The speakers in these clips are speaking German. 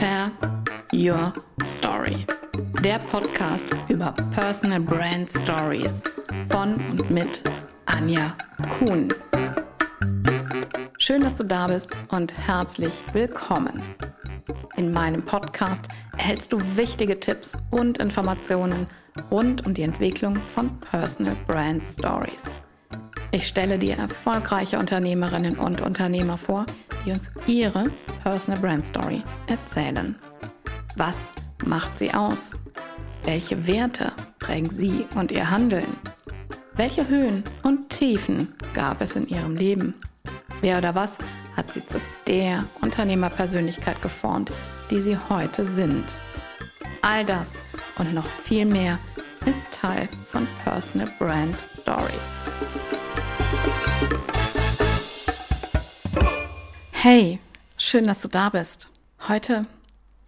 Share Your Story. Der Podcast über Personal Brand Stories von und mit Anja Kuhn. Schön, dass du da bist und herzlich willkommen. In meinem Podcast erhältst du wichtige Tipps und Informationen rund um die Entwicklung von Personal Brand Stories. Ich stelle dir erfolgreiche Unternehmerinnen und Unternehmer vor, die uns ihre Personal Brand Story erzählen. Was macht sie aus? Welche Werte prägen sie und ihr Handeln? Welche Höhen und Tiefen gab es in ihrem Leben? Wer oder was hat sie zu der Unternehmerpersönlichkeit geformt, die sie heute sind? All das und noch viel mehr ist Teil von Personal Brand Stories. Hey, schön, dass du da bist. Heute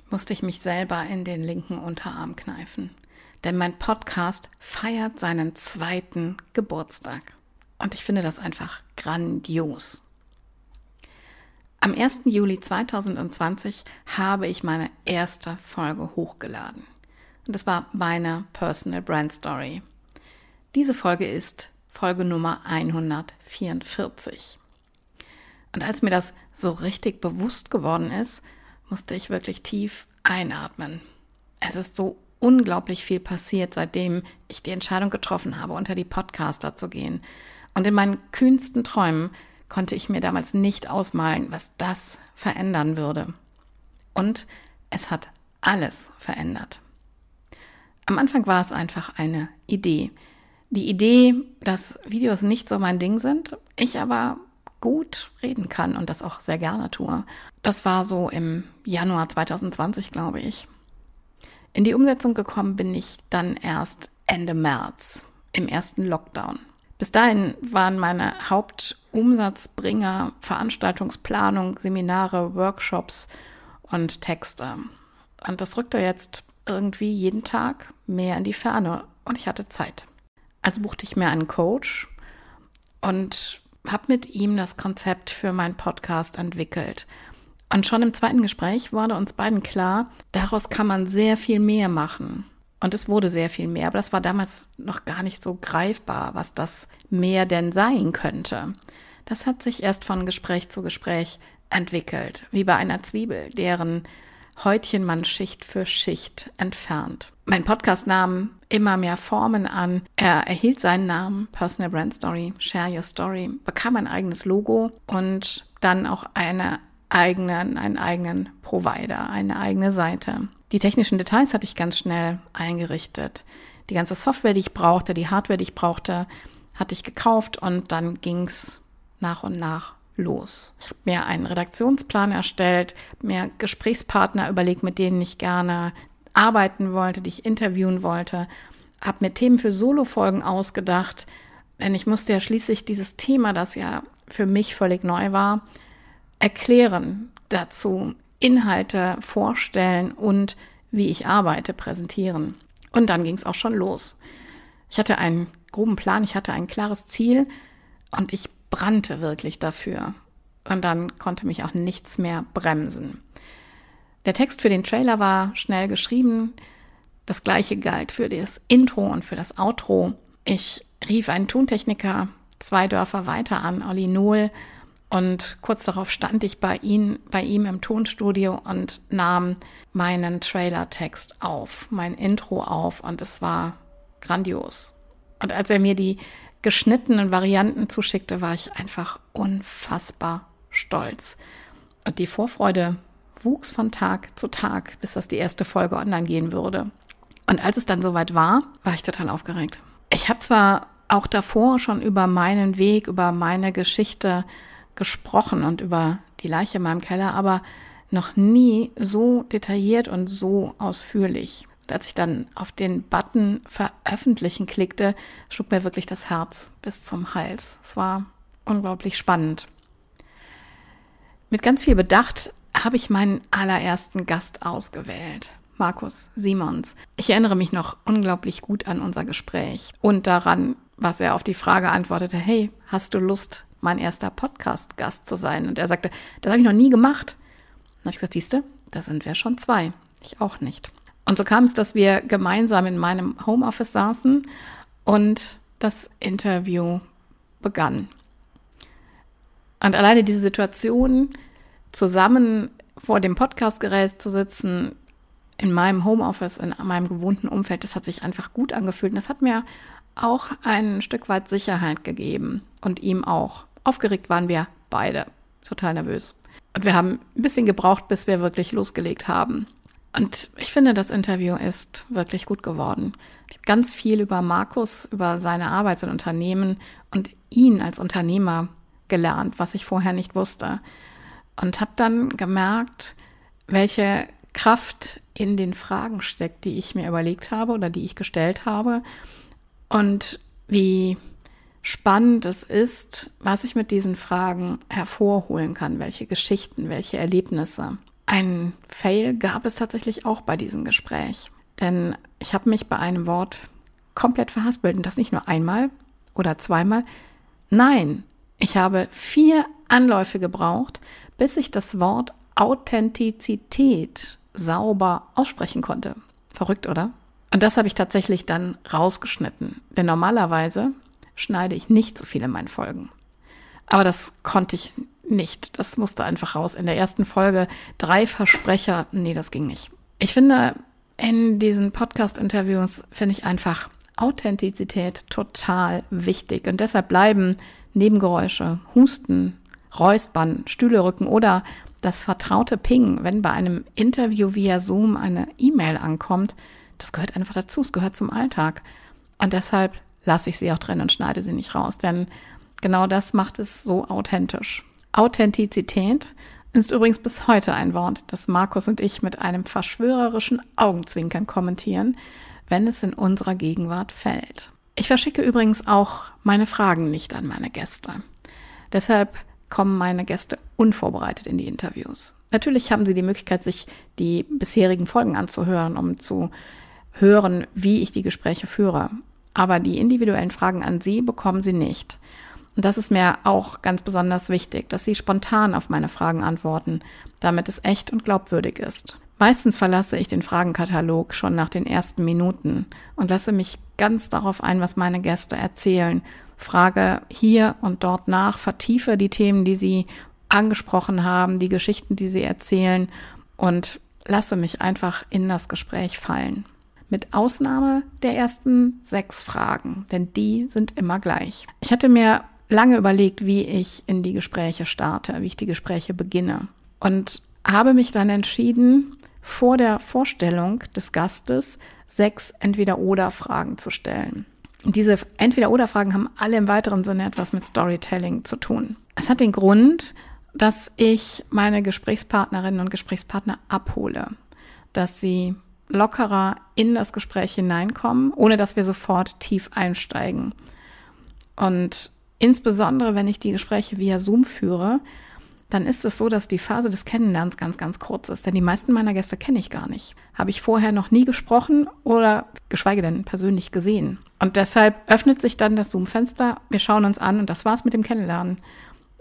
musste ich mich selber in den linken Unterarm kneifen, denn mein Podcast feiert seinen zweiten Geburtstag. Und ich finde das einfach grandios. Am 1. Juli 2020 habe ich meine erste Folge hochgeladen. Und das war meine Personal Brand Story. Diese Folge ist Folge Nummer 144. Und als mir das so richtig bewusst geworden ist, musste ich wirklich tief einatmen. Es ist so unglaublich viel passiert, seitdem ich die Entscheidung getroffen habe, unter die Podcaster zu gehen. Und in meinen kühnsten Träumen konnte ich mir damals nicht ausmalen, was das verändern würde. Und es hat alles verändert. Am Anfang war es einfach eine Idee. Die Idee, dass Videos nicht so mein Ding sind, ich aber gut reden kann und das auch sehr gerne tue. Das war so im Januar 2020, glaube ich. In die Umsetzung gekommen bin ich dann erst Ende März im ersten Lockdown. Bis dahin waren meine Hauptumsatzbringer Veranstaltungsplanung, Seminare, Workshops und Texte. Und das rückte jetzt irgendwie jeden Tag mehr in die Ferne und ich hatte Zeit. Also buchte ich mir einen Coach und habe mit ihm das Konzept für meinen Podcast entwickelt. Und schon im zweiten Gespräch wurde uns beiden klar, daraus kann man sehr viel mehr machen. Und es wurde sehr viel mehr, aber das war damals noch gar nicht so greifbar, was das mehr denn sein könnte. Das hat sich erst von Gespräch zu Gespräch entwickelt, wie bei einer Zwiebel, deren Häutchen man Schicht für Schicht entfernt. Mein Podcast nahm immer mehr Formen an. Er erhielt seinen Namen Personal Brand Story, Share Your Story, bekam ein eigenes Logo und dann auch eine eigenen, einen eigenen Provider, eine eigene Seite. Die technischen Details hatte ich ganz schnell eingerichtet. Die ganze Software, die ich brauchte, die Hardware, die ich brauchte, hatte ich gekauft und dann ging's nach und nach los. Ich habe mir einen Redaktionsplan erstellt, mir Gesprächspartner überlegt, mit denen ich gerne arbeiten wollte, die ich interviewen wollte, habe mir Themen für Solo-Folgen ausgedacht, denn ich musste ja schließlich dieses Thema, das ja für mich völlig neu war, erklären, dazu Inhalte vorstellen und wie ich arbeite, präsentieren. Und dann ging es auch schon los. Ich hatte einen groben Plan, ich hatte ein klares Ziel und ich brannte wirklich dafür. Und dann konnte mich auch nichts mehr bremsen. Der Text für den Trailer war schnell geschrieben. Das gleiche galt für das Intro und für das Outro. Ich rief einen Tontechniker zwei Dörfer weiter an, Olli Nohl, und kurz darauf stand ich bei, ihn, bei ihm im Tonstudio und nahm meinen Trailertext auf, mein Intro auf und es war grandios. Und als er mir die geschnittenen Varianten zuschickte, war ich einfach unfassbar stolz. Und die Vorfreude wuchs von Tag zu Tag, bis das die erste Folge online gehen würde. Und als es dann soweit war, war ich total aufgeregt. Ich habe zwar auch davor schon über meinen Weg, über meine Geschichte gesprochen und über die Leiche in meinem Keller, aber noch nie so detailliert und so ausführlich. Und als ich dann auf den Button veröffentlichen klickte, schlug mir wirklich das Herz bis zum Hals. Es war unglaublich spannend. Mit ganz viel Bedacht habe ich meinen allerersten Gast ausgewählt. Markus Simons. Ich erinnere mich noch unglaublich gut an unser Gespräch und daran, was er auf die Frage antwortete, hey, hast du Lust, mein erster Podcast-Gast zu sein? Und er sagte, das habe ich noch nie gemacht. Dann habe ich gesagt, siehste, Da sind wir schon zwei. Ich auch nicht. Und so kam es, dass wir gemeinsam in meinem Homeoffice saßen und das Interview begann. Und alleine diese Situation, zusammen vor dem Podcastgerät zu sitzen, in meinem Homeoffice, in meinem gewohnten Umfeld, das hat sich einfach gut angefühlt. Und das hat mir auch ein Stück weit Sicherheit gegeben und ihm auch. Aufgeregt waren wir beide, total nervös. Und wir haben ein bisschen gebraucht, bis wir wirklich losgelegt haben. Und ich finde, das Interview ist wirklich gut geworden. Ich habe ganz viel über Markus, über seine Arbeit, sein Unternehmen und ihn als Unternehmer gelernt, was ich vorher nicht wusste. Und habe dann gemerkt, welche Kraft in den Fragen steckt, die ich mir überlegt habe oder die ich gestellt habe. Und wie spannend es ist, was ich mit diesen Fragen hervorholen kann, welche Geschichten, welche Erlebnisse. Ein Fail gab es tatsächlich auch bei diesem Gespräch, denn ich habe mich bei einem Wort komplett verhaspelt und das nicht nur einmal oder zweimal. Nein, ich habe vier Anläufe gebraucht, bis ich das Wort Authentizität sauber aussprechen konnte. Verrückt, oder? Und das habe ich tatsächlich dann rausgeschnitten. Denn normalerweise schneide ich nicht so viel in meinen Folgen. Aber das konnte ich nicht. Das musste einfach raus. In der ersten Folge drei Versprecher. Nee, das ging nicht. Ich finde, in diesen Podcast-Interviews finde ich einfach Authentizität total wichtig. Und deshalb bleiben Nebengeräusche, Husten, Räuspern, Stühle rücken oder das vertraute Ping, wenn bei einem Interview via Zoom eine E-Mail ankommt, das gehört einfach dazu. Es gehört zum Alltag. Und deshalb lasse ich sie auch drin und schneide sie nicht raus. Denn genau das macht es so authentisch. Authentizität ist übrigens bis heute ein Wort, das Markus und ich mit einem verschwörerischen Augenzwinkern kommentieren, wenn es in unserer Gegenwart fällt. Ich verschicke übrigens auch meine Fragen nicht an meine Gäste. Deshalb kommen meine Gäste unvorbereitet in die Interviews. Natürlich haben sie die Möglichkeit, sich die bisherigen Folgen anzuhören, um zu hören, wie ich die Gespräche führe. Aber die individuellen Fragen an sie bekommen sie nicht. Und das ist mir auch ganz besonders wichtig, dass sie spontan auf meine Fragen antworten, damit es echt und glaubwürdig ist. Meistens verlasse ich den Fragenkatalog schon nach den ersten Minuten und lasse mich ganz darauf ein, was meine Gäste erzählen. Frage hier und dort nach, vertiefe die Themen, die sie angesprochen haben, die Geschichten, die sie erzählen und lasse mich einfach in das Gespräch fallen. Mit Ausnahme der ersten sechs Fragen, denn die sind immer gleich. Ich hatte mir lange überlegt, wie ich in die Gespräche starte, wie ich die Gespräche beginne. Und habe mich dann entschieden, vor der Vorstellung des Gastes sechs Entweder-Oder-Fragen zu stellen. Diese Entweder-Oder-Fragen haben alle im weiteren Sinne etwas mit Storytelling zu tun. Es hat den Grund, dass ich meine Gesprächspartnerinnen und Gesprächspartner abhole, dass sie lockerer in das Gespräch hineinkommen, ohne dass wir sofort tief einsteigen. Und Insbesondere, wenn ich die Gespräche via Zoom führe, dann ist es so, dass die Phase des Kennenlernens ganz, ganz kurz ist. Denn die meisten meiner Gäste kenne ich gar nicht. Habe ich vorher noch nie gesprochen oder geschweige denn persönlich gesehen. Und deshalb öffnet sich dann das Zoom-Fenster. Wir schauen uns an und das war's mit dem Kennenlernen.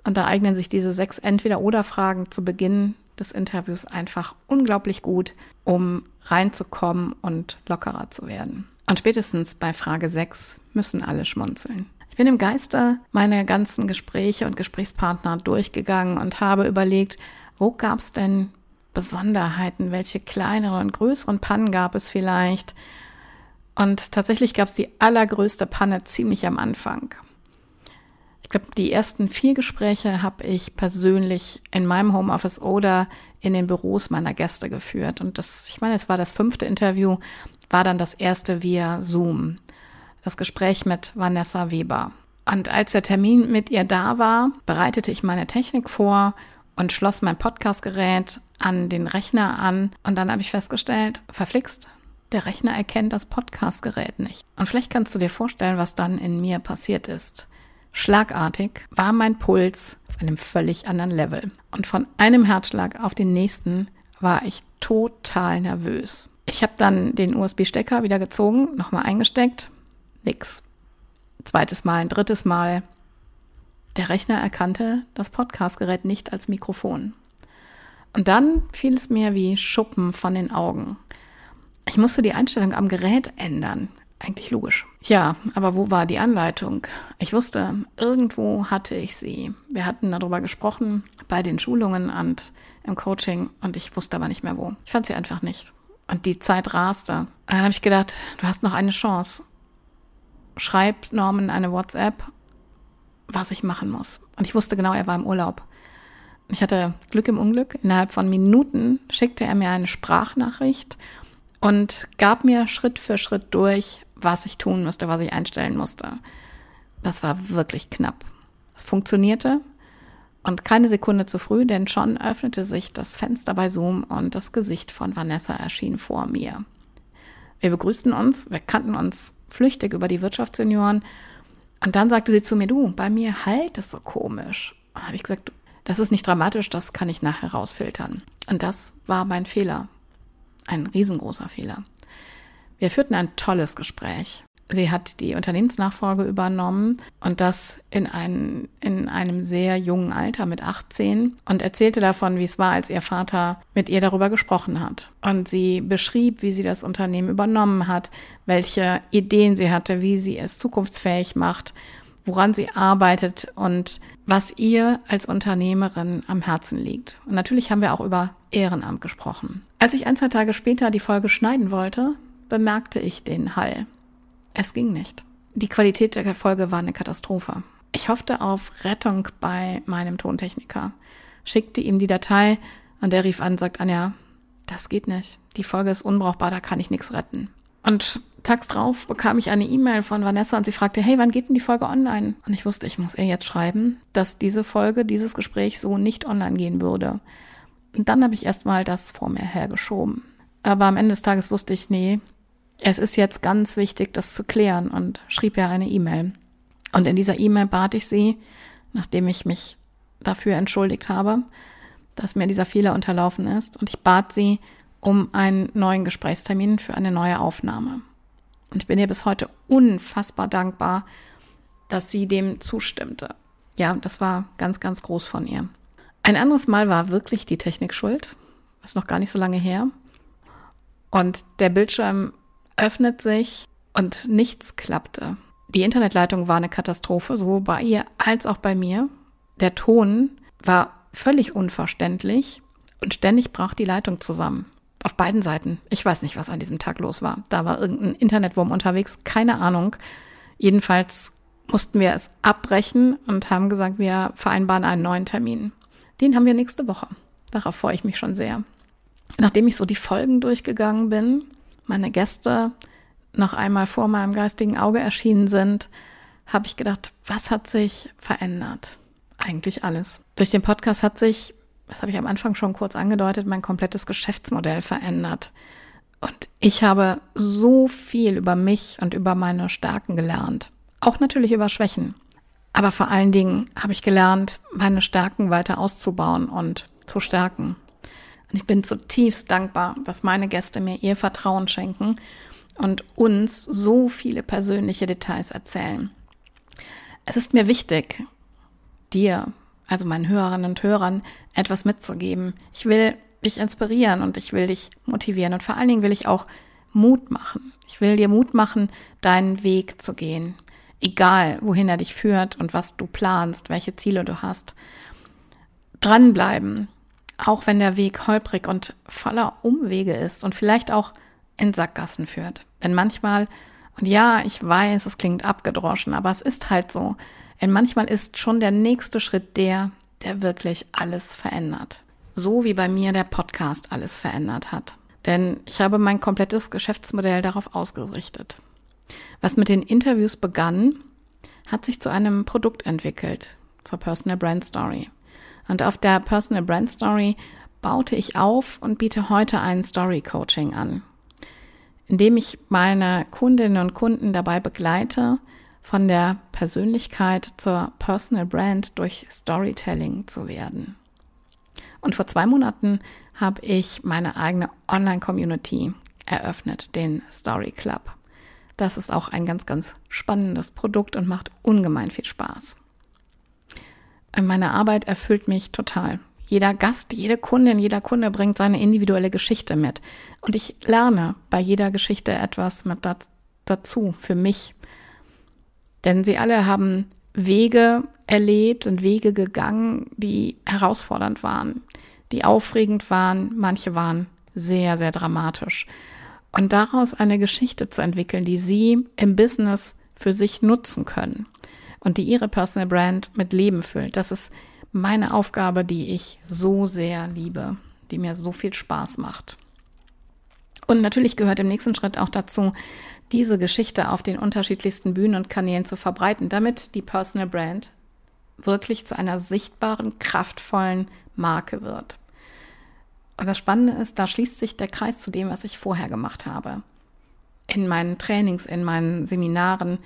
Und da eignen sich diese sechs Entweder-Oder-Fragen zu Beginn des Interviews einfach unglaublich gut, um reinzukommen und lockerer zu werden. Und spätestens bei Frage 6 müssen alle schmunzeln. Ich bin im Geiste meine ganzen Gespräche und Gesprächspartner durchgegangen und habe überlegt, wo gab es denn Besonderheiten, welche kleineren und größeren Pannen gab es vielleicht. Und tatsächlich gab es die allergrößte Panne ziemlich am Anfang. Ich glaube, die ersten vier Gespräche habe ich persönlich in meinem Homeoffice oder in den Büros meiner Gäste geführt. Und das, ich meine, es war das fünfte Interview, war dann das erste via Zoom das Gespräch mit Vanessa Weber. Und als der Termin mit ihr da war, bereitete ich meine Technik vor und schloss mein Podcastgerät an den Rechner an. Und dann habe ich festgestellt, verflixt, der Rechner erkennt das Podcastgerät nicht. Und vielleicht kannst du dir vorstellen, was dann in mir passiert ist. Schlagartig war mein Puls auf einem völlig anderen Level. Und von einem Herzschlag auf den nächsten war ich total nervös. Ich habe dann den USB-Stecker wieder gezogen, nochmal eingesteckt, Nix. Zweites Mal, ein drittes Mal. Der Rechner erkannte das Podcastgerät nicht als Mikrofon. Und dann fiel es mir wie Schuppen von den Augen. Ich musste die Einstellung am Gerät ändern. Eigentlich logisch. Ja, aber wo war die Anleitung? Ich wusste, irgendwo hatte ich sie. Wir hatten darüber gesprochen bei den Schulungen und im Coaching und ich wusste aber nicht mehr wo. Ich fand sie einfach nicht. Und die Zeit raste. Dann habe ich gedacht, du hast noch eine Chance. Schreib Norman eine WhatsApp, was ich machen muss. Und ich wusste genau, er war im Urlaub. Ich hatte Glück im Unglück. Innerhalb von Minuten schickte er mir eine Sprachnachricht und gab mir Schritt für Schritt durch, was ich tun musste, was ich einstellen musste. Das war wirklich knapp. Es funktionierte und keine Sekunde zu früh, denn schon öffnete sich das Fenster bei Zoom und das Gesicht von Vanessa erschien vor mir. Wir begrüßten uns, wir kannten uns flüchtig über die Wirtschaftssenioren und dann sagte sie zu mir, du, bei mir halt es so komisch. Habe ich gesagt, das ist nicht dramatisch, das kann ich nachher rausfiltern. Und das war mein Fehler. Ein riesengroßer Fehler. Wir führten ein tolles Gespräch. Sie hat die Unternehmensnachfolge übernommen und das in, ein, in einem sehr jungen Alter mit 18 und erzählte davon, wie es war, als ihr Vater mit ihr darüber gesprochen hat. Und sie beschrieb, wie sie das Unternehmen übernommen hat, welche Ideen sie hatte, wie sie es zukunftsfähig macht, woran sie arbeitet und was ihr als Unternehmerin am Herzen liegt. Und natürlich haben wir auch über Ehrenamt gesprochen. Als ich ein, zwei Tage später die Folge schneiden wollte, bemerkte ich den Hall. Es ging nicht. Die Qualität der Folge war eine Katastrophe. Ich hoffte auf Rettung bei meinem Tontechniker, schickte ihm die Datei und er rief an, sagt Anja, das geht nicht. Die Folge ist unbrauchbar, da kann ich nichts retten. Und tags drauf bekam ich eine E-Mail von Vanessa und sie fragte, hey, wann geht denn die Folge online? Und ich wusste, ich muss ihr jetzt schreiben, dass diese Folge, dieses Gespräch so nicht online gehen würde. Und dann habe ich erstmal das vor mir hergeschoben. Aber am Ende des Tages wusste ich, nee, es ist jetzt ganz wichtig, das zu klären und schrieb ja eine E-Mail. Und in dieser E-Mail bat ich sie, nachdem ich mich dafür entschuldigt habe, dass mir dieser Fehler unterlaufen ist, und ich bat sie um einen neuen Gesprächstermin für eine neue Aufnahme. Und ich bin ihr bis heute unfassbar dankbar, dass sie dem zustimmte. Ja, das war ganz, ganz groß von ihr. Ein anderes Mal war wirklich die Technik schuld. Ist noch gar nicht so lange her. Und der Bildschirm öffnet sich und nichts klappte. Die Internetleitung war eine Katastrophe, sowohl bei ihr als auch bei mir. Der Ton war völlig unverständlich und ständig brach die Leitung zusammen. Auf beiden Seiten. Ich weiß nicht, was an diesem Tag los war. Da war irgendein Internetwurm unterwegs, keine Ahnung. Jedenfalls mussten wir es abbrechen und haben gesagt, wir vereinbaren einen neuen Termin. Den haben wir nächste Woche. Darauf freue ich mich schon sehr. Nachdem ich so die Folgen durchgegangen bin, meine Gäste noch einmal vor meinem geistigen Auge erschienen sind, habe ich gedacht, was hat sich verändert? Eigentlich alles. Durch den Podcast hat sich, das habe ich am Anfang schon kurz angedeutet, mein komplettes Geschäftsmodell verändert. Und ich habe so viel über mich und über meine Stärken gelernt. Auch natürlich über Schwächen. Aber vor allen Dingen habe ich gelernt, meine Stärken weiter auszubauen und zu stärken. Und ich bin zutiefst dankbar, dass meine Gäste mir ihr Vertrauen schenken und uns so viele persönliche Details erzählen. Es ist mir wichtig, dir, also meinen Hörerinnen und Hörern, etwas mitzugeben. Ich will dich inspirieren und ich will dich motivieren und vor allen Dingen will ich auch Mut machen. Ich will dir Mut machen, deinen Weg zu gehen. Egal, wohin er dich führt und was du planst, welche Ziele du hast. Dranbleiben, auch wenn der Weg holprig und voller Umwege ist und vielleicht auch in Sackgassen führt. Denn manchmal, und ja, ich weiß, es klingt abgedroschen, aber es ist halt so, denn manchmal ist schon der nächste Schritt der, der wirklich alles verändert. So wie bei mir der Podcast alles verändert hat. Denn ich habe mein komplettes Geschäftsmodell darauf ausgerichtet. Was mit den Interviews begann, hat sich zu einem Produkt entwickelt, zur Personal Brand Story. Und auf der Personal Brand Story baute ich auf und biete heute ein Story Coaching an, indem ich meine Kundinnen und Kunden dabei begleite, von der Persönlichkeit zur Personal Brand durch Storytelling zu werden. Und vor zwei Monaten habe ich meine eigene Online-Community eröffnet, den Story Club. Das ist auch ein ganz, ganz spannendes Produkt und macht ungemein viel Spaß. Meine Arbeit erfüllt mich total. Jeder Gast, jede Kundin, jeder Kunde bringt seine individuelle Geschichte mit. Und ich lerne bei jeder Geschichte etwas mit dazu für mich. Denn sie alle haben Wege erlebt und Wege gegangen, die herausfordernd waren, die aufregend waren, manche waren sehr, sehr dramatisch. Und daraus eine Geschichte zu entwickeln, die sie im Business für sich nutzen können und die ihre Personal Brand mit Leben füllt, das ist meine Aufgabe, die ich so sehr liebe, die mir so viel Spaß macht. Und natürlich gehört im nächsten Schritt auch dazu, diese Geschichte auf den unterschiedlichsten Bühnen und Kanälen zu verbreiten, damit die Personal Brand wirklich zu einer sichtbaren, kraftvollen Marke wird. Und das Spannende ist, da schließt sich der Kreis zu dem, was ich vorher gemacht habe. In meinen Trainings, in meinen Seminaren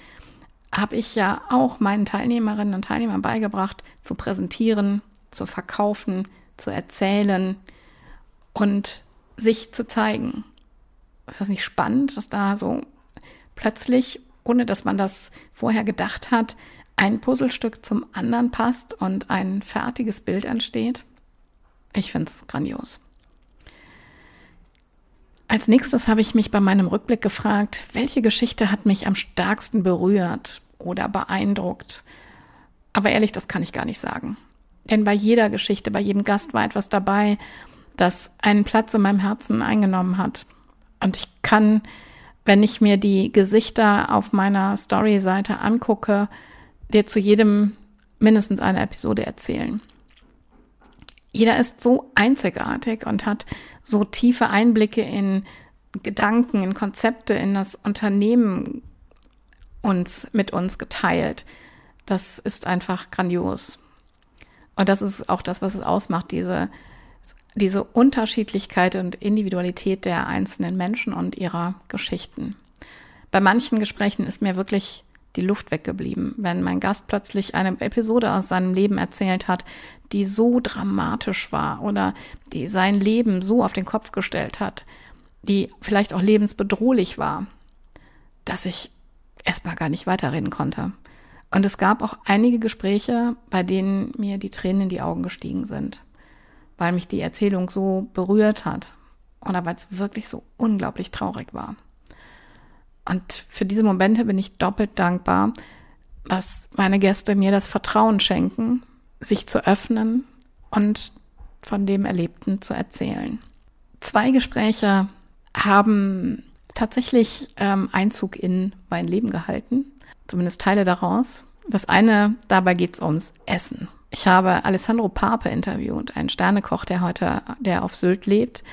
habe ich ja auch meinen Teilnehmerinnen und Teilnehmern beigebracht, zu präsentieren, zu verkaufen, zu erzählen und sich zu zeigen. Ist das nicht spannend, dass da so plötzlich, ohne dass man das vorher gedacht hat, ein Puzzlestück zum anderen passt und ein fertiges Bild entsteht? Ich finde es grandios. Als nächstes habe ich mich bei meinem Rückblick gefragt, welche Geschichte hat mich am stärksten berührt oder beeindruckt? Aber ehrlich, das kann ich gar nicht sagen. Denn bei jeder Geschichte, bei jedem Gast war etwas dabei, das einen Platz in meinem Herzen eingenommen hat. Und ich kann, wenn ich mir die Gesichter auf meiner Story-Seite angucke, dir zu jedem mindestens eine Episode erzählen. Jeder ist so einzigartig und hat so tiefe Einblicke in Gedanken, in Konzepte, in das Unternehmen uns mit uns geteilt. Das ist einfach grandios. Und das ist auch das, was es ausmacht, diese, diese Unterschiedlichkeit und Individualität der einzelnen Menschen und ihrer Geschichten. Bei manchen Gesprächen ist mir wirklich die Luft weggeblieben, wenn mein Gast plötzlich eine Episode aus seinem Leben erzählt hat, die so dramatisch war oder die sein Leben so auf den Kopf gestellt hat, die vielleicht auch lebensbedrohlich war, dass ich erstmal gar nicht weiterreden konnte. Und es gab auch einige Gespräche, bei denen mir die Tränen in die Augen gestiegen sind, weil mich die Erzählung so berührt hat oder weil es wirklich so unglaublich traurig war. Und für diese Momente bin ich doppelt dankbar, dass meine Gäste mir das Vertrauen schenken, sich zu öffnen und von dem Erlebten zu erzählen. Zwei Gespräche haben tatsächlich ähm, Einzug in mein Leben gehalten, zumindest Teile daraus. Das eine, dabei geht es ums Essen. Ich habe Alessandro Pape interviewt, einen Sternekoch, der heute, der auf Sylt lebt.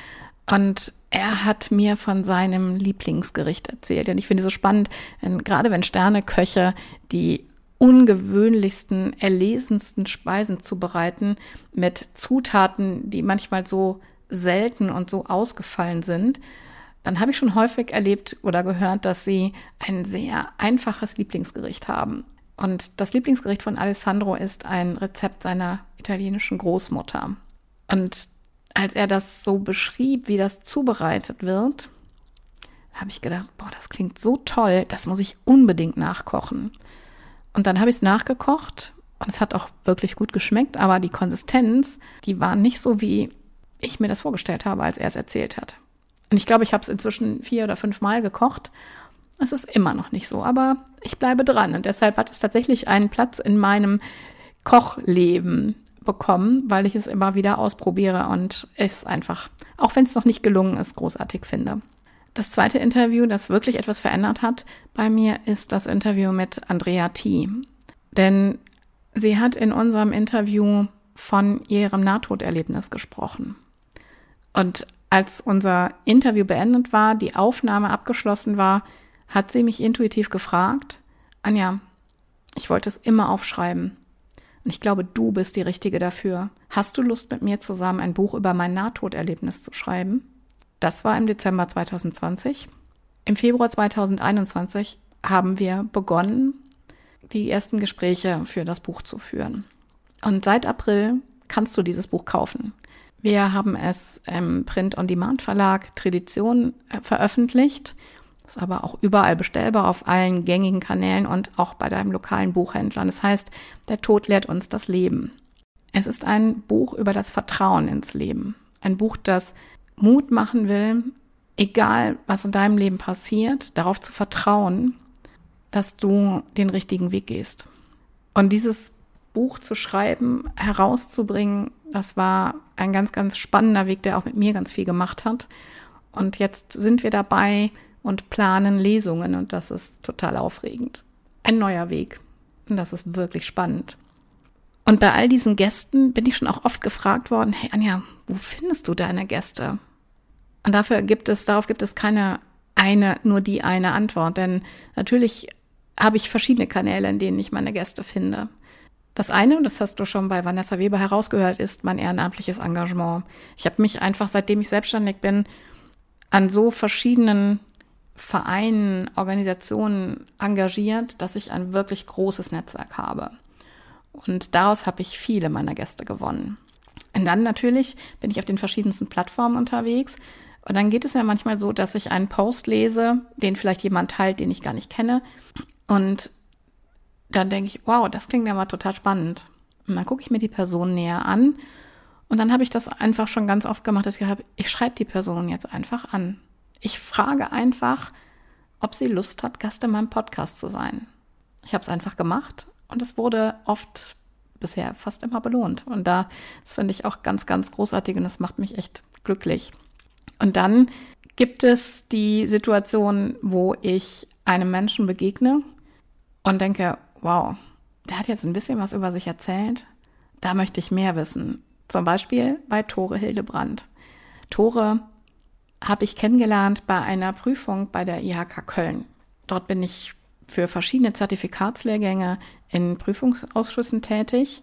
Und er hat mir von seinem Lieblingsgericht erzählt. Und ich finde es so spannend, wenn, gerade wenn Sterneköche die ungewöhnlichsten, erlesensten Speisen zubereiten mit Zutaten, die manchmal so selten und so ausgefallen sind, dann habe ich schon häufig erlebt oder gehört, dass sie ein sehr einfaches Lieblingsgericht haben. Und das Lieblingsgericht von Alessandro ist ein Rezept seiner italienischen Großmutter. Und als er das so beschrieb, wie das zubereitet wird, habe ich gedacht, boah, das klingt so toll, das muss ich unbedingt nachkochen. Und dann habe ich es nachgekocht und es hat auch wirklich gut geschmeckt, aber die Konsistenz, die war nicht so, wie ich mir das vorgestellt habe, als er es erzählt hat. Und ich glaube, ich habe es inzwischen vier oder fünf Mal gekocht. Es ist immer noch nicht so, aber ich bleibe dran. Und deshalb hat es tatsächlich einen Platz in meinem Kochleben bekommen, weil ich es immer wieder ausprobiere und es einfach, auch wenn es noch nicht gelungen ist, großartig finde. Das zweite Interview, das wirklich etwas verändert hat bei mir, ist das Interview mit Andrea T. Denn sie hat in unserem Interview von ihrem Nahtoderlebnis gesprochen. Und als unser Interview beendet war, die Aufnahme abgeschlossen war, hat sie mich intuitiv gefragt, Anja, ich wollte es immer aufschreiben. Und ich glaube, du bist die Richtige dafür. Hast du Lust, mit mir zusammen ein Buch über mein Nahtoderlebnis zu schreiben? Das war im Dezember 2020. Im Februar 2021 haben wir begonnen, die ersten Gespräche für das Buch zu führen. Und seit April kannst du dieses Buch kaufen. Wir haben es im Print-on-Demand-Verlag Tradition äh, veröffentlicht ist aber auch überall bestellbar auf allen gängigen Kanälen und auch bei deinem lokalen Buchhändler. Das heißt, der Tod lehrt uns das Leben. Es ist ein Buch über das Vertrauen ins Leben. Ein Buch, das Mut machen will, egal was in deinem Leben passiert, darauf zu vertrauen, dass du den richtigen Weg gehst. Und dieses Buch zu schreiben, herauszubringen, das war ein ganz, ganz spannender Weg, der auch mit mir ganz viel gemacht hat. Und jetzt sind wir dabei und planen Lesungen und das ist total aufregend. Ein neuer Weg. Und das ist wirklich spannend. Und bei all diesen Gästen bin ich schon auch oft gefragt worden, hey Anja, wo findest du deine Gäste? Und dafür gibt es, darauf gibt es keine eine, nur die eine Antwort. Denn natürlich habe ich verschiedene Kanäle, in denen ich meine Gäste finde. Das eine, und das hast du schon bei Vanessa Weber herausgehört, ist mein ehrenamtliches Engagement. Ich habe mich einfach, seitdem ich selbstständig bin, an so verschiedenen Vereinen, Organisationen engagiert, dass ich ein wirklich großes Netzwerk habe. Und daraus habe ich viele meiner Gäste gewonnen. Und dann natürlich bin ich auf den verschiedensten Plattformen unterwegs. Und dann geht es ja manchmal so, dass ich einen Post lese, den vielleicht jemand teilt, den ich gar nicht kenne. Und dann denke ich, wow, das klingt ja mal total spannend. Und dann gucke ich mir die Person näher an. Und dann habe ich das einfach schon ganz oft gemacht, dass ich habe, ich schreibe die Person jetzt einfach an. Ich frage einfach, ob sie Lust hat, Gast in meinem Podcast zu sein. Ich habe es einfach gemacht und es wurde oft bisher fast immer belohnt. Und da, das finde ich auch ganz, ganz großartig und das macht mich echt glücklich. Und dann gibt es die Situation, wo ich einem Menschen begegne und denke, wow, der hat jetzt ein bisschen was über sich erzählt. Da möchte ich mehr wissen. Zum Beispiel bei Tore Hildebrand. Tore habe ich kennengelernt bei einer Prüfung bei der IHK Köln. Dort bin ich für verschiedene Zertifikatslehrgänge in Prüfungsausschüssen tätig.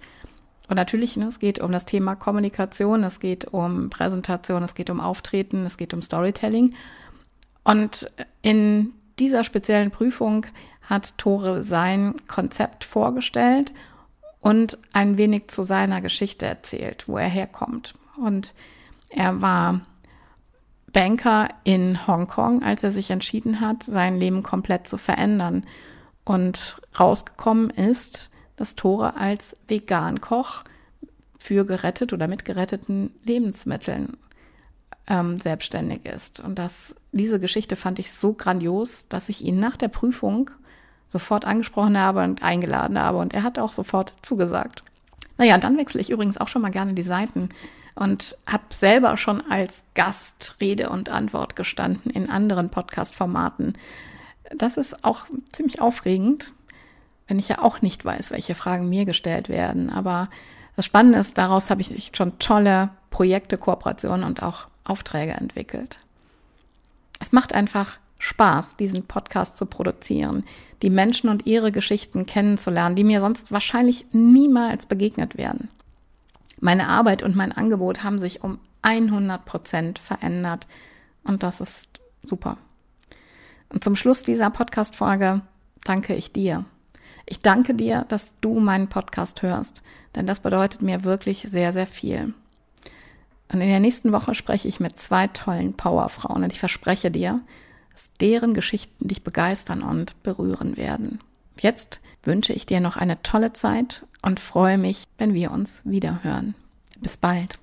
Und natürlich, ne, es geht um das Thema Kommunikation, es geht um Präsentation, es geht um Auftreten, es geht um Storytelling. Und in dieser speziellen Prüfung hat Tore sein Konzept vorgestellt und ein wenig zu seiner Geschichte erzählt, wo er herkommt. Und er war Banker in Hongkong, als er sich entschieden hat, sein Leben komplett zu verändern. Und rausgekommen ist, dass Tore als Vegan-Koch für gerettet oder mit geretteten Lebensmitteln ähm, selbstständig ist. Und das, diese Geschichte fand ich so grandios, dass ich ihn nach der Prüfung sofort angesprochen habe und eingeladen habe. Und er hat auch sofort zugesagt. Naja, dann wechsle ich übrigens auch schon mal gerne die Seiten und habe selber schon als Gast Rede und Antwort gestanden in anderen Podcast-Formaten. Das ist auch ziemlich aufregend, wenn ich ja auch nicht weiß, welche Fragen mir gestellt werden. Aber das Spannende ist, daraus habe ich schon tolle Projekte, Kooperationen und auch Aufträge entwickelt. Es macht einfach Spaß, diesen Podcast zu produzieren, die Menschen und ihre Geschichten kennenzulernen, die mir sonst wahrscheinlich niemals begegnet werden. Meine Arbeit und mein Angebot haben sich um 100 Prozent verändert und das ist super. Und zum Schluss dieser Podcast-Folge danke ich dir. Ich danke dir, dass du meinen Podcast hörst, denn das bedeutet mir wirklich sehr, sehr viel. Und in der nächsten Woche spreche ich mit zwei tollen Powerfrauen und ich verspreche dir, dass deren Geschichten dich begeistern und berühren werden. Jetzt wünsche ich dir noch eine tolle Zeit und freue mich, wenn wir uns wieder hören. Bis bald.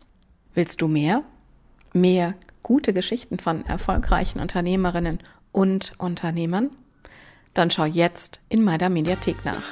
Willst du mehr? Mehr gute Geschichten von erfolgreichen Unternehmerinnen und Unternehmern? Dann schau jetzt in meiner Mediathek nach.